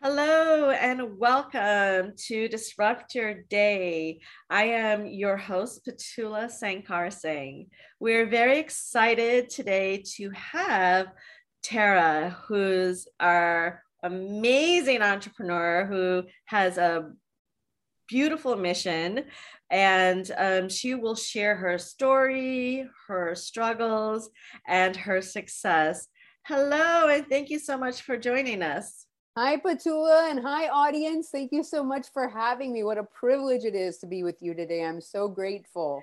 Hello and welcome to Disrupt Your Day. I am your host, Petula Sankar Singh. We're very excited today to have Tara, who's our amazing entrepreneur who has a beautiful mission and um, she will share her story, her struggles, and her success. Hello, and thank you so much for joining us. Hi, Petula, and hi, audience. Thank you so much for having me. What a privilege it is to be with you today. I'm so grateful.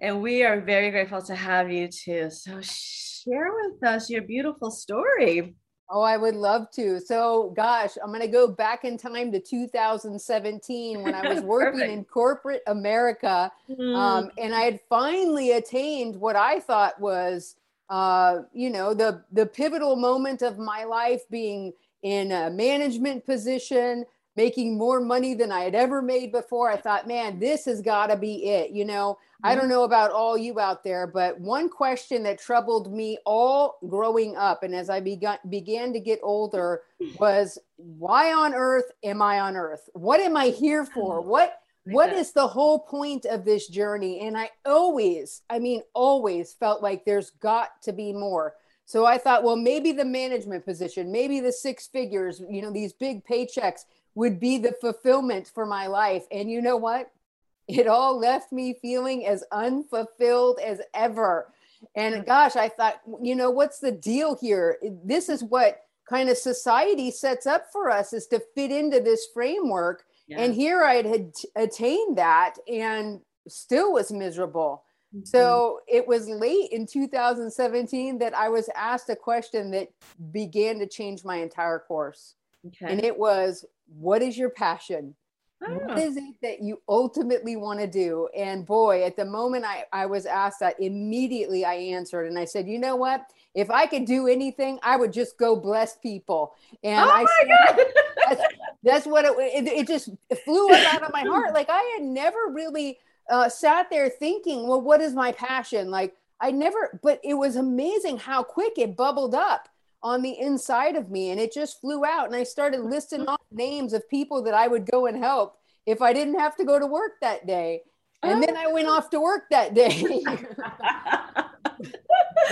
And we are very grateful to have you too. So, share with us your beautiful story. Oh, I would love to. So, gosh, I'm going to go back in time to 2017 when I was working in corporate America. Mm. Um, and I had finally attained what I thought was, uh, you know, the, the pivotal moment of my life being in a management position, making more money than I had ever made before. I thought, man, this has got to be it. You know, I don't mm-hmm. know about all you out there, but one question that troubled me all growing up and as I began began to get older mm. was why on earth am I on earth? What am I here mm. for? What what is the whole point of this journey? And I always, I mean always felt like there's got to be more. So I thought, well, maybe the management position, maybe the six figures, you know, these big paychecks would be the fulfillment for my life. And you know what? it all left me feeling as unfulfilled as ever. And mm. gosh, I thought, you know, what's the deal here? This is what kind of society sets up for us is to fit into this framework. Yeah. And here I had attained that and still was miserable. Mm-hmm. So it was late in 2017 that I was asked a question that began to change my entire course. Okay. And it was, What is your passion? what ah. is it that you ultimately want to do and boy at the moment I, I was asked that immediately i answered and i said you know what if i could do anything i would just go bless people and oh i said that's, that's, what it, it, it just flew out of my heart like i had never really uh, sat there thinking well what is my passion? Like i never but it was amazing how quick it bubbled up on the inside of me and it just flew out and i started listing off names of people that i would go and help if i didn't have to go to work that day. And oh. then i went off to work that day.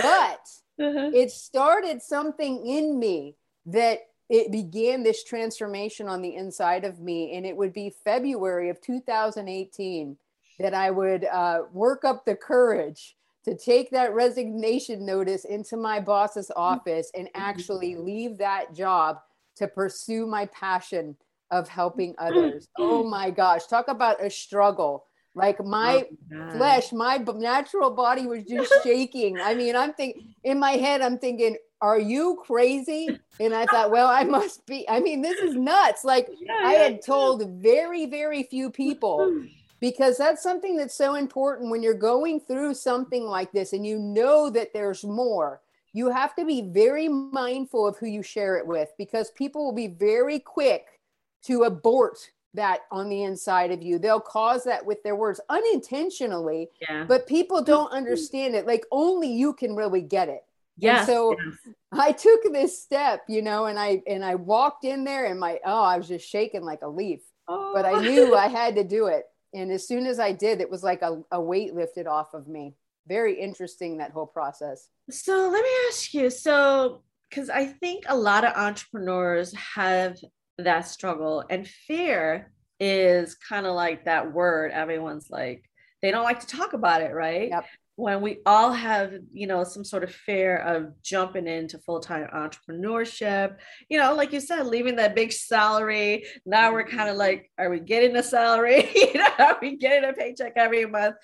But uh-huh. it started something in me that it began this transformation on the inside of me and it would be february of 2018 that i would uh, work up the courage to take that resignation notice into my boss's office and actually leave that job to pursue my passion of helping others. Oh my gosh, talk about a struggle. Like my oh flesh, my natural body was just shaking. I mean, I'm thinking in my head, I'm thinking, are you crazy? And I thought, well, I must be. I mean, this is nuts. Like I had told very, very few people because that's something that's so important when you're going through something like this and you know that there's more you have to be very mindful of who you share it with because people will be very quick to abort that on the inside of you they'll cause that with their words unintentionally yeah. but people don't understand it like only you can really get it yeah so yes. i took this step you know and i and i walked in there and my oh i was just shaking like a leaf oh. but i knew oh. i had to do it and as soon as I did, it was like a, a weight lifted off of me. Very interesting that whole process. So let me ask you so, because I think a lot of entrepreneurs have that struggle, and fear is kind of like that word everyone's like, they don't like to talk about it, right? Yep when we all have you know some sort of fear of jumping into full-time entrepreneurship you know like you said leaving that big salary now we're kind of mm-hmm. like are we getting a salary? You know are we getting a paycheck every month?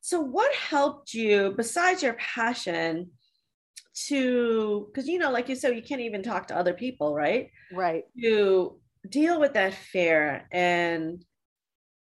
So what helped you besides your passion to because you know like you said you can't even talk to other people right? Right. To deal with that fear and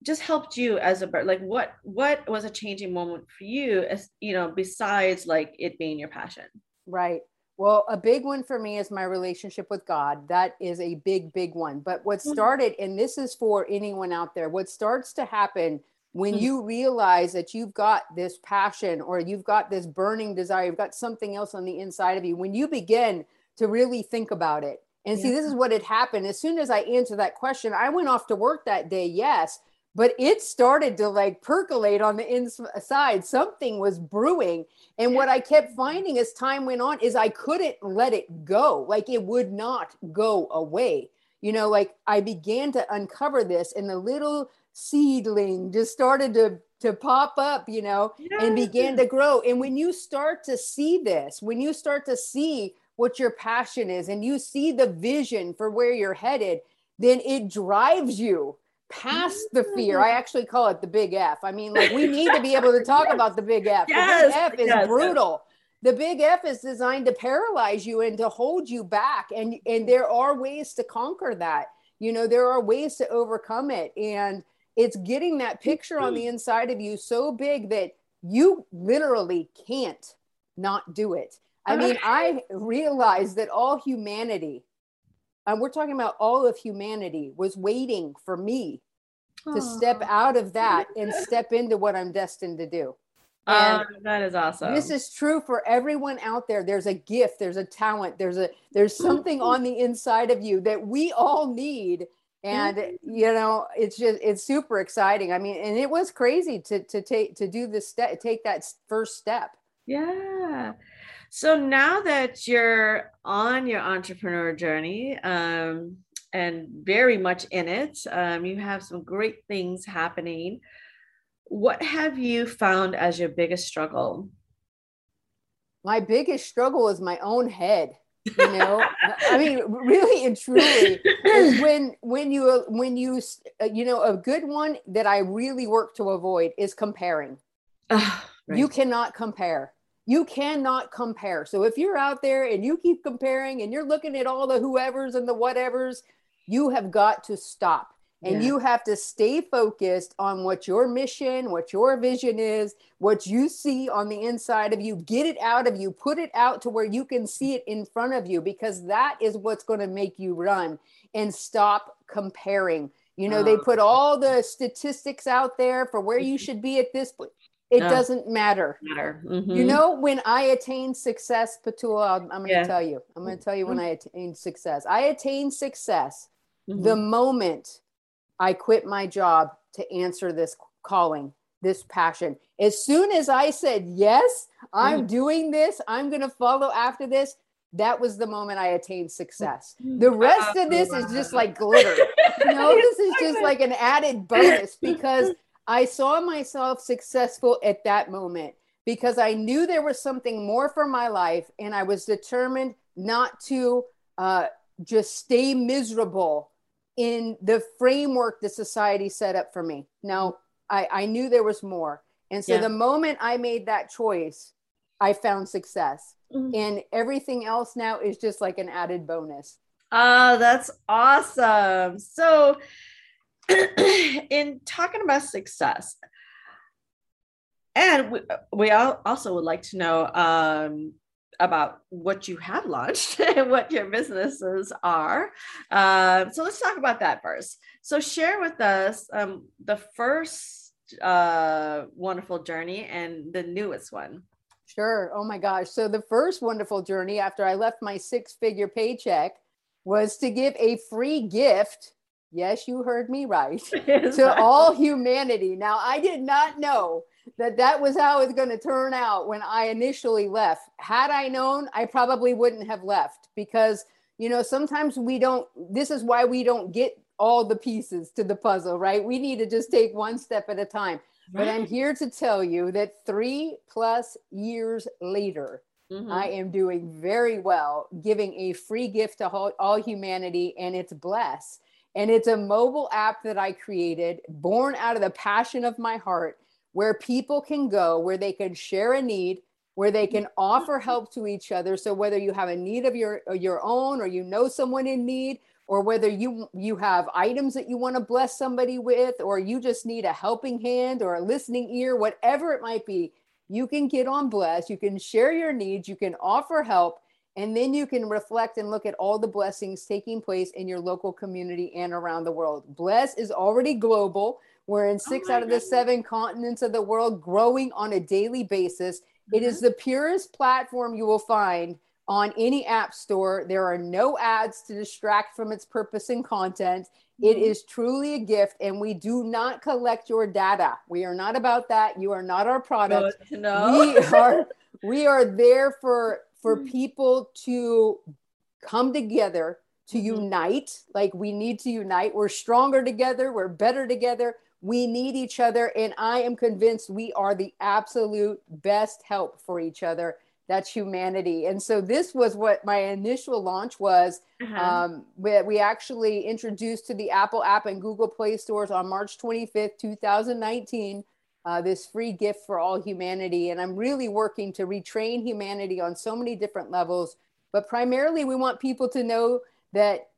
just helped you as a bird like what what was a changing moment for you as you know besides like it being your passion right well a big one for me is my relationship with god that is a big big one but what mm-hmm. started and this is for anyone out there what starts to happen when mm-hmm. you realize that you've got this passion or you've got this burning desire you've got something else on the inside of you when you begin to really think about it And yeah. see, this is what had happened. As soon as I answered that question, I went off to work that day, yes, but it started to like percolate on the inside. Uh, Something was brewing. And what I kept mm-hmm. finding as time went on is I couldn't let it go. Like it would not go away. You know, like I began to uncover this, and the little seedling just started to to pop up, you know, and began to grow. And when you start to see this, when you start to see what your passion is and you see the vision for where you're headed, then it drives you past the fear. I actually call it the big F. I mean, like we need to be able to talk about the big F. Yes, the big F is yes, brutal. The big F is designed to paralyze you and to hold you back. And and there are ways to conquer that. You know, there are ways to overcome it. And it's getting that picture on the mm-hmm. inside of you so big that you literally can't not do it. I uh-huh. mean, I realize that all humanity and we're talking about all of humanity was waiting for me to step out of that and step into what I'm destined to do. Uh, that is awesome. This is true for everyone out there. There's a gift, there's a talent, there's a there's something on the inside of you that we all need. And you know, it's just it's super exciting. I mean, and it was crazy to to take to do this step, take that first step. Yeah. So now that you're on your entrepreneur journey um, and very much in it, um, you have some great things happening. What have you found as your biggest struggle? My biggest struggle is my own head. You know, I mean, really and truly, when when you when you uh, you know a good one that I really work to avoid is comparing. Uh, right. You cannot compare you cannot compare. So if you're out there and you keep comparing and you're looking at all the whoever's and the whatevers, you have got to stop. And yeah. you have to stay focused on what your mission, what your vision is, what you see on the inside of you. Get it out of you, put it out to where you can see it in front of you, because that is what's going to make you run and stop comparing. You know, they ah. put all the statistics out there for where you mm-hmm. should be at this point it no. doesn't matter. matter. Mm-hmm. You know, when I attained success, Petula, I'm, I'm going to yeah. tell you. I'm going to tell you when mm-hmm. I attained success. I attained success mm-hmm. the moment I quit my job to answer this calling, this passion. As soon as I said, yes, I'm mm-hmm. doing this, I'm going to follow after this, that was the moment I attained success. Mm-hmm. The rest of this is just like glitter. You know, this is just like an added bonus because I saw myself successful at that moment because I knew there was something more for my life and I was determined not to uh, just stay miserable in the framework the society set up for me. Now, I, I knew there was more. And so yeah. the moment I made that choice, I found success. Mm-hmm. And everything else now is just like an added bonus. Oh, that's awesome. So, in talking about success, and we, we also would like to know um, about what you have launched and what your businesses are. Uh, so let's talk about that first. So share with us um, the first uh, wonderful journey and the newest one. Sure. Oh my gosh. So the first wonderful journey after I left my six figure paycheck was to give a free gift Yes, you heard me right. to all humanity. Now, I did not know that that was how it's going to turn out when I initially left. Had I known, I probably wouldn't have left because, you know, sometimes we don't, this is why we don't get all the pieces to the puzzle, right? We need to just take one step at a time. Right. But I'm here to tell you that three plus years later, mm-hmm. I am doing very well, giving a free gift to all, all humanity, and it's blessed and it's a mobile app that I created, born out of the passion of my heart, where people can go, where they can share a need, where they can offer help to each other. So whether you have a need of your your own, or you know someone in need, or whether you you have items that you want to bless somebody with, or you just need a helping hand or a listening ear, whatever it might be, you can get on Bless. You can share your needs. You can offer help and then you can reflect and look at all the blessings taking place in your local community and around the world. Bless is already global. We're in oh six oh out of goodness. the seven continents of the world, growing on a daily basis. Mm-hmm. It is mm-hmm. the purest platform you will find on any app store. There are no ads to distract from its purpose and content. It Mhm. is truly a gift, and we do not collect your data. We are not about that. You are not our product. To know. We are we are there for for Mhm. people to come together to Mhm. unite. Like we need to unite. We're stronger together. We're better together. We need each other, and I am convinced we are the absolute best help for each other. That's humanity. And so this was what my initial launch was Uh-huh. um, we, we actually introduced to the Apple app and Google Play stores on March 25th, 2019, uh, this free gift for all humanity. And I'm really working to retrain humanity on so many different levels. But primarily, we want people to know that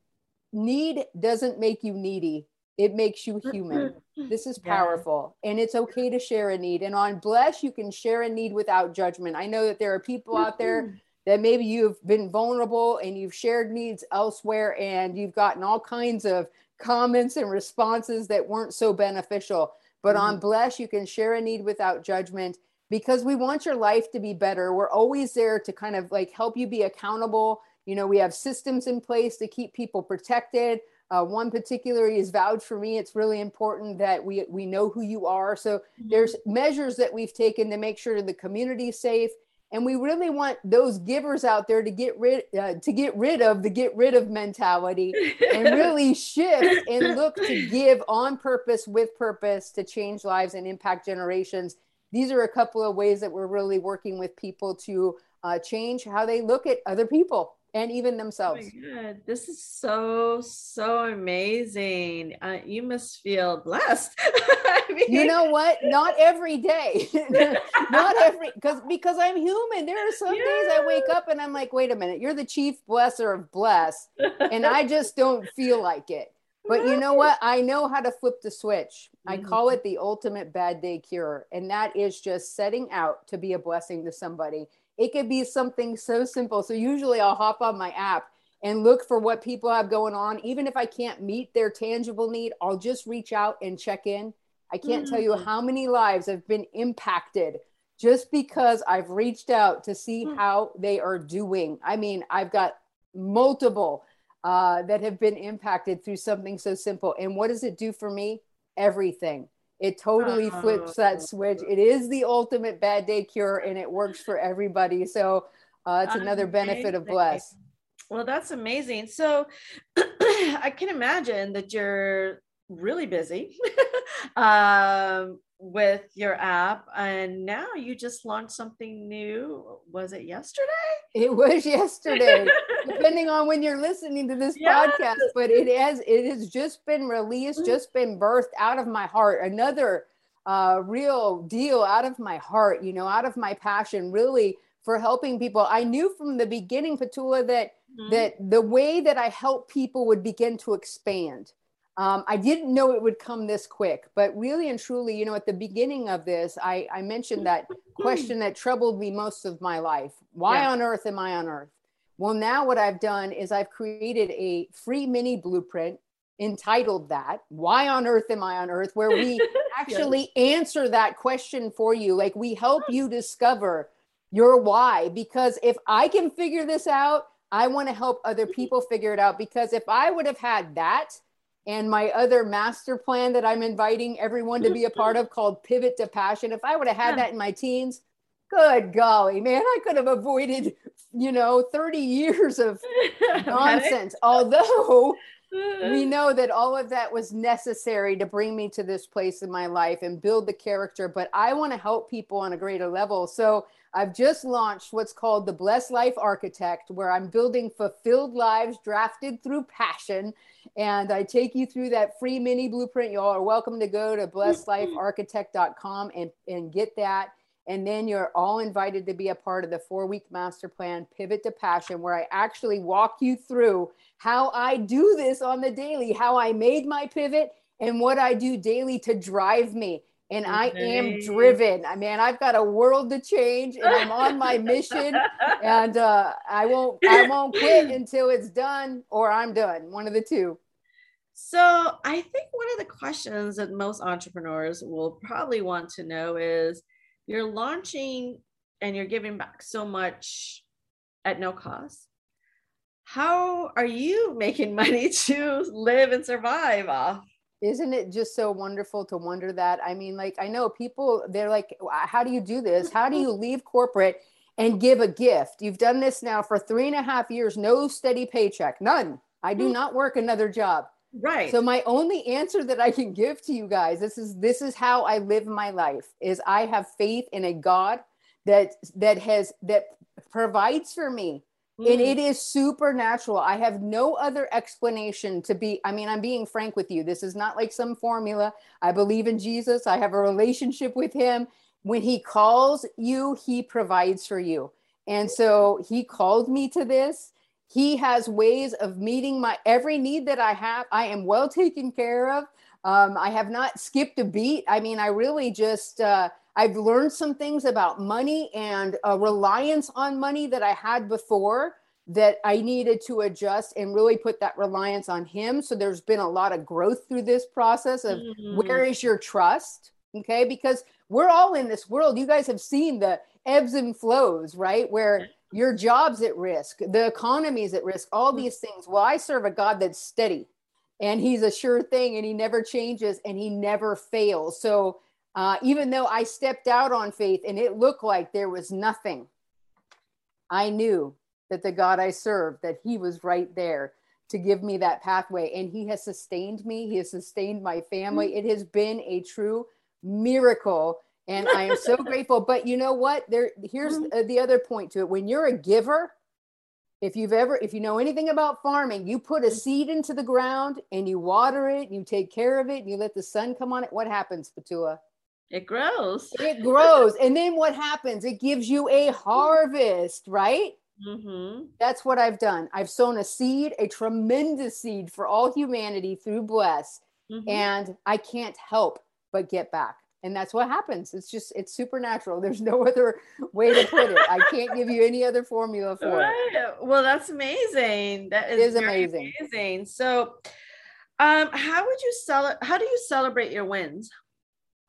need doesn't make you needy, it makes you human. This is Yeah. powerful and it's okay to share a need. And on Bless, you can share a need without judgment. I know that there are people out there that maybe you've been vulnerable and you've shared needs elsewhere and you've gotten all kinds of comments and responses that weren't so beneficial. But on Bless, you can share a need without judgment because we want your life to be better. We're always there to kind of like help you be accountable. You know, we have systems in place to keep people protected. Uh, one particularly is vouch for me. It's really important that we we know who you are. So there's measures that we've taken to make sure the community is safe and we really want those givers out there to get rid uh, to get rid of the get rid of mentality and really shift and look to give on purpose with purpose to change lives and impact generations. These are a couple of ways that we're really working with people to uh, change how they look at other people and even Oh my themselves. God, this is so so amazing. Uh, you must feel blessed. I mean, you know what? Not every day. Not every because because i'm human. There are some days i wake up and i'm like wait a minute you're the chief blesser of bless and i just don't feel like it. But you know what? I know how to flip the switch. I call it the ultimate bad day cure and that is just setting out to be a blessing to somebody it could be something so simple so usually i'll hop on my app and look for what people have going on even if i can't meet their tangible need i'll just reach out and check in I can't tell you Mm. how many lives have been impacted just because I've reached out to see Mm. how they are doing. I mean, I've got multiple uh, that have been impacted through something so simple. And what does it do for me? Everything. It totally flips that switch. It is the ultimate bad day cure and it works for everybody. So uh, it's another benefit of. Bless. Well, that's amazing. So I can imagine that you're really busy um, with your app, and now you just launched something new. Was it yesterday? It was yesterday. depending on when you're listening to this Yes. podcast but it has it has just been released Mm. just been birthed out of my heart another uh, real deal out of my heart you know out of my passion really for helping people i knew from the beginning Petula that Mhm. that the way that i help people would begin to expand um, i didn't know it would come this quick but really and truly you know at the beginning of this i, I mentioned that question that troubled me most of my life why Yeah. on earth am i on earth well, now what I've done is I've created a free mini blueprint entitled that Why on Earth Am I on Earth? where we actually answer that question for you. Like we help you discover your why. Because if I can figure this out, I want to help other people figure it out. Because if I would have had that and my other master plan that I'm inviting everyone to be a part of called Pivot to Passion, if I would have had Yeah. that in my teens, good golly, man, I could have avoided, you know, 30 years of nonsense. Although we know that all of that was necessary to bring me to this place in my life and build the character, but I want to help people on a greater level. So I've just launched what's called the Blessed Life Architect, where I'm building fulfilled lives drafted through passion. And I take you through that free mini blueprint. You all are welcome to go to blessedlifearchitect.com and, and get that. And then you're all invited to be a part of the four week master plan, Pivot to Passion, where I actually walk you through how I do this on the daily, how I made my pivot, and what I do daily to drive me. And I am driven. I mean, I've got a world to change, and I'm on my mission. And uh, I won't, I won't quit until it's done, or I'm done. One of the two. So I think one of the questions that most entrepreneurs will probably want to know is you're launching and you're giving back so much at no cost. How are you making money to live and survive off? Isn't it just so wonderful to wonder that? I mean, like, I know people, they're like, how do you do this? How do mm-hmm. you leave corporate and give a gift? You've done this now for three and a half years, no steady paycheck, none. I do mm. not work another job. Right. So my only answer that I can give to you guys, this is this is how I live my life, is I have faith in a God that that has that provides for me. Mm. And it is supernatural. I have no other explanation to be. I mean, I'm being frank with you. This is not like some formula. I believe in Jesus. I have a relationship with him. When he calls you, he provides for you. And so he called me to this he has ways of meeting my every need that I have. I am well taken care of. Um, I have not skipped a beat. I mean, I really just, uh, I've learned some things about money and a reliance on money that I had before that I needed to adjust and really put that reliance on him. So there's been a lot of growth through this process of mm-hmm. where is your trust? Okay. Because we're all in this world. You guys have seen the ebbs and flows, right? Where your job's at risk, the economy's at risk, all mm. these things. Well, I serve a God that's steady and he's a sure thing and he never changes and he never fails. So uh, even though I stepped out on faith and it looked like there was nothing, I knew that the God I served, that he was right there to give me that pathway. And he has sustained me. He has sustained my family. It has been a true miracle and I am so grateful. But you know what? There, here's mm-hmm. the other point to it. When you're a giver, if you've ever, if you know anything about farming, you put a seed into the ground and you water it, and you take care of it, and you let the sun come on it. What happens, Petula? It grows. It grows, and then what happens? It gives you a harvest, right? Mm-hmm. That's what I've done. I've sown a seed, a tremendous seed for all humanity through Bless, mm-hmm. and I can't help but get back and that's what happens it's just it's supernatural there's no other way to put it i can't give you any other formula for right. it well that's amazing that is, is amazing amazing so um how would you sell it how do you celebrate your wins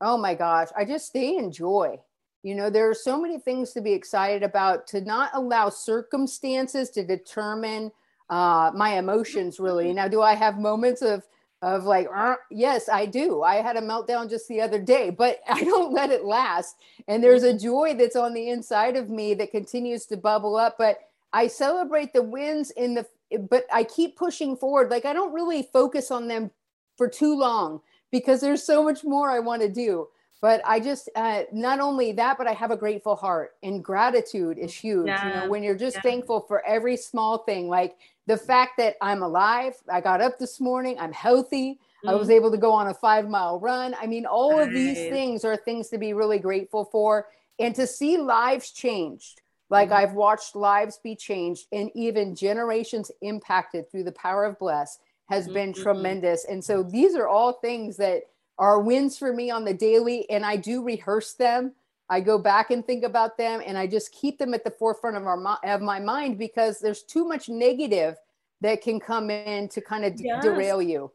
oh my gosh i just stay in joy you know there are so many things to be excited about to not allow circumstances to determine uh, my emotions really. Now do i have moments of of like uh, yes i do. I had a meltdown just the other day but i don't let it last. And there's a joy that's on the inside of me that continues to bubble up but i celebrate the wins in the but i keep pushing forward. Like i don't really focus on them for too long because there's so much more i want to do but i just uh, not only that but i have a grateful heart and gratitude is huge yeah. you know when you're just yeah. thankful for every small thing like the fact that I'm alive, I got up this morning, I'm healthy, mm. I was mm. able to go on a five mile run. I mean, all of these things are things to be really grateful for and to see lives changed. Like mm. I've watched lives be changed and even generations impacted through the power of bless has mm-hmm. been tremendous. And so these are all things that are wins for me on the daily and I do rehearse them I go back and think about them and I just keep them at the forefront of our of my mind because there's too much negative that can come in to kind of yes. derail you.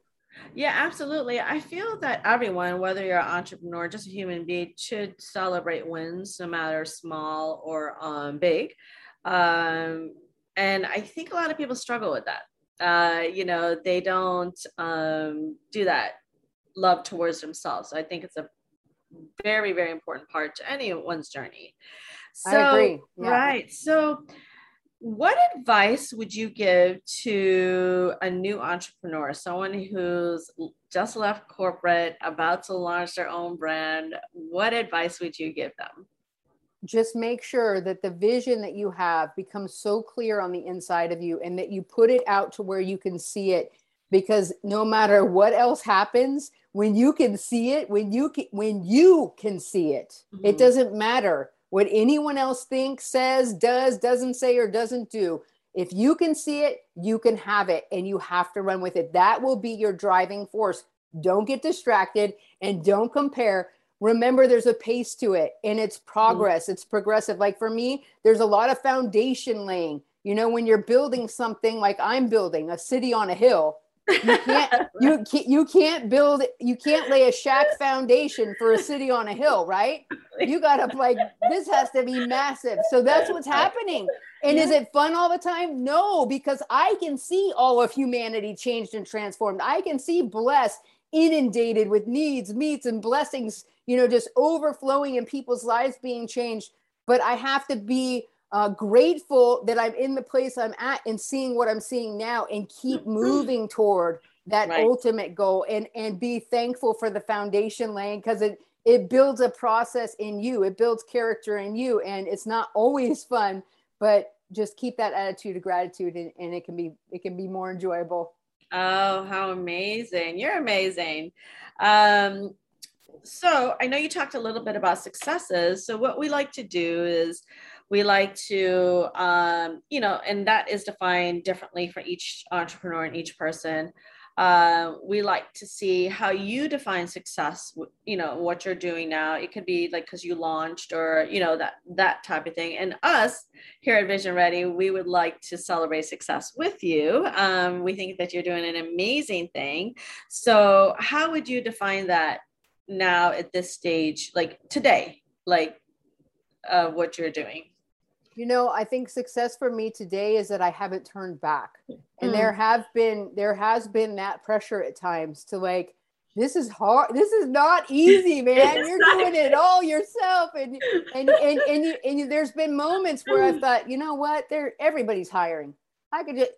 Yeah, absolutely. I feel that everyone, whether you're an entrepreneur, just a human being, should celebrate wins, no matter small or um, big. Um, and I think a lot of people struggle with that. Uh, you know, they don't um, do that love towards themselves. So I think it's a very very important part to anyone's journey. So yeah. right. So what advice would you give to a new entrepreneur someone who's just left corporate about to launch their own brand? What advice would you give them just make sure that the vision that you have becomes so clear on the inside of you and that you put it out to where you can see it. Because no matter what else happens when you can see it when you can, when you can see it mm-hmm. it doesn't matter what anyone else thinks says does doesn't say or doesn't do. If you can see it you can have it and you have to run with it. That will be your driving force. Don't get distracted and don't compare remember there's a pace to it and it's progress mm-hmm. it's progressive like for me there's a lot of foundation laying you know when you're building something like i'm building a city on a hill You can't you can't you can't build you can't lay a shack foundation for a city on a hill, right? You gotta like this has to be massive. So that's what's happening. And is it fun all the time? No, because I can see all of humanity changed and transformed. I can see blessed, inundated with needs, meets, and blessings, you know, just overflowing in people's lives being changed. But I have to be uh, grateful that I'm in the place I'm at and seeing what I'm seeing now and keep moving toward that right. ultimate goal and and be thankful for the foundation laying because it it builds a process in you. It builds character in you and it's not always fun but just keep that attitude of gratitude and, and it can be it can be more enjoyable. Oh how amazing. You're amazing. Um so i know you talked a little bit about successes. So what we like to do is we like to um, you know and that is defined differently for each entrepreneur and each person. Uh, we like to see how you define success you know what you're doing now. It could be like because you launched or you know that that type of thing. And us here at vision ready we would like to celebrate success with you. Um, we think that you're doing an amazing thing. So how would you define that now at this stage like today like uh, what you're doing you know, I think success for me today is that I haven't turned back. And mm. there have been there has been that pressure at times to like this is hard. This is not easy, man. You're doing it all yourself and and and and, you, and you, there's been moments where I thought, you know what? There everybody's hiring. I could just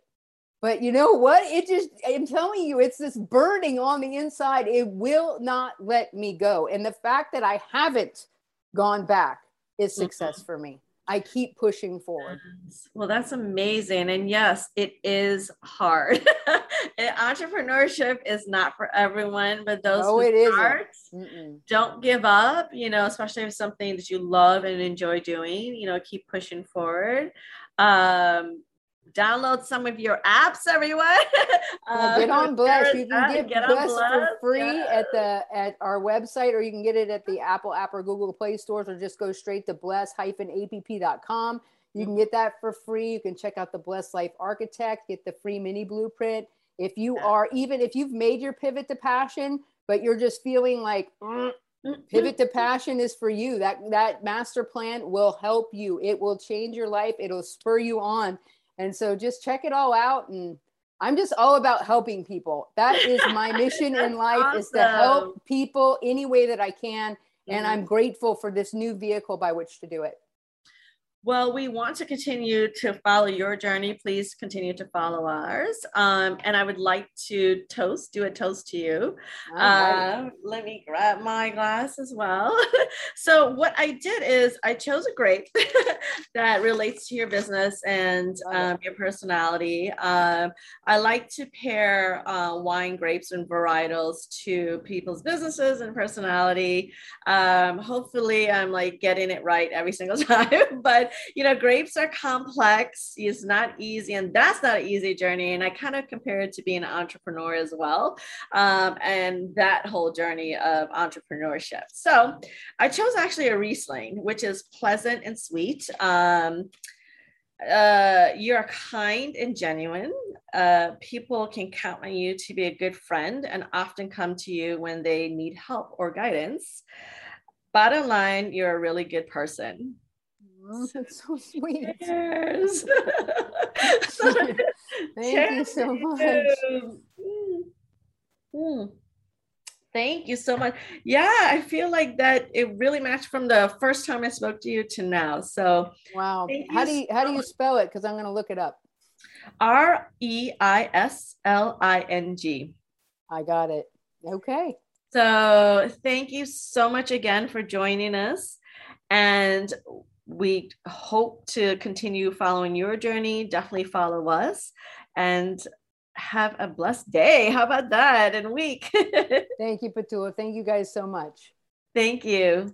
but you know what? It just, I'm telling you, it's this burning on the inside. It will not let me go. And the fact that I haven't gone back is success mm-hmm. for me. I keep pushing forward. Well, that's amazing. And yes, it is hard. Entrepreneurship is not for everyone, but those no, who start, don't give up, you know, especially if something that you love and enjoy doing, you know, keep pushing forward. Um, download some of your apps, everyone. uh, get on Bless. You can get, get Bless, for free yeah. at the at our website, or you can get it at the Apple app or Google Play stores, or just go straight to bless-app.com. You can get that for free. You can check out the Bless Life Architect, get the free mini blueprint. If you are even if you've made your pivot to passion, but you're just feeling like mm, pivot to passion is for you. That that master plan will help you. It will change your life. It'll spur you on and so just check it all out. And I'm just all about helping people. That is my mission in life awesome. is to help people any way that I can. And mm-hmm. I'm grateful for this new vehicle by which to do it. Well, we want to continue to follow your journey. Please continue to follow ours. Um, and I would like to toast, do a toast to you. Uh, let me grab my glass as well. so, what I did is I chose a grape that relates to your business and um, your personality. Um, I like to pair uh, wine, grapes, and varietals to people's businesses and personality. Um, hopefully, I'm like getting it right every single time, but you know, grapes are complex. It's not easy, and that's not an easy journey. And I kind of compare it to being an entrepreneur as well, um, and that whole journey of entrepreneurship. So I chose actually a Riesling, which is pleasant and sweet. Um, uh, you're kind and genuine. Uh, people can count on you to be a good friend and often come to you when they need help or guidance. Bottom line, you're a really good person. Oh, that's so sweet. Cheers. Thank you so much. Mm. Thank you so much. Yeah, I feel like that it really matched from the first time I spoke to you to now. So wow. How do you how do you spell it? Because I'm gonna look it up. R E I S L I N G. I got it. Okay. So thank you so much again for joining us. And we hope to continue following your journey. Definitely follow us and have a blessed day. How about that? And week. Thank you, Petula. Thank you guys so much. Thank you.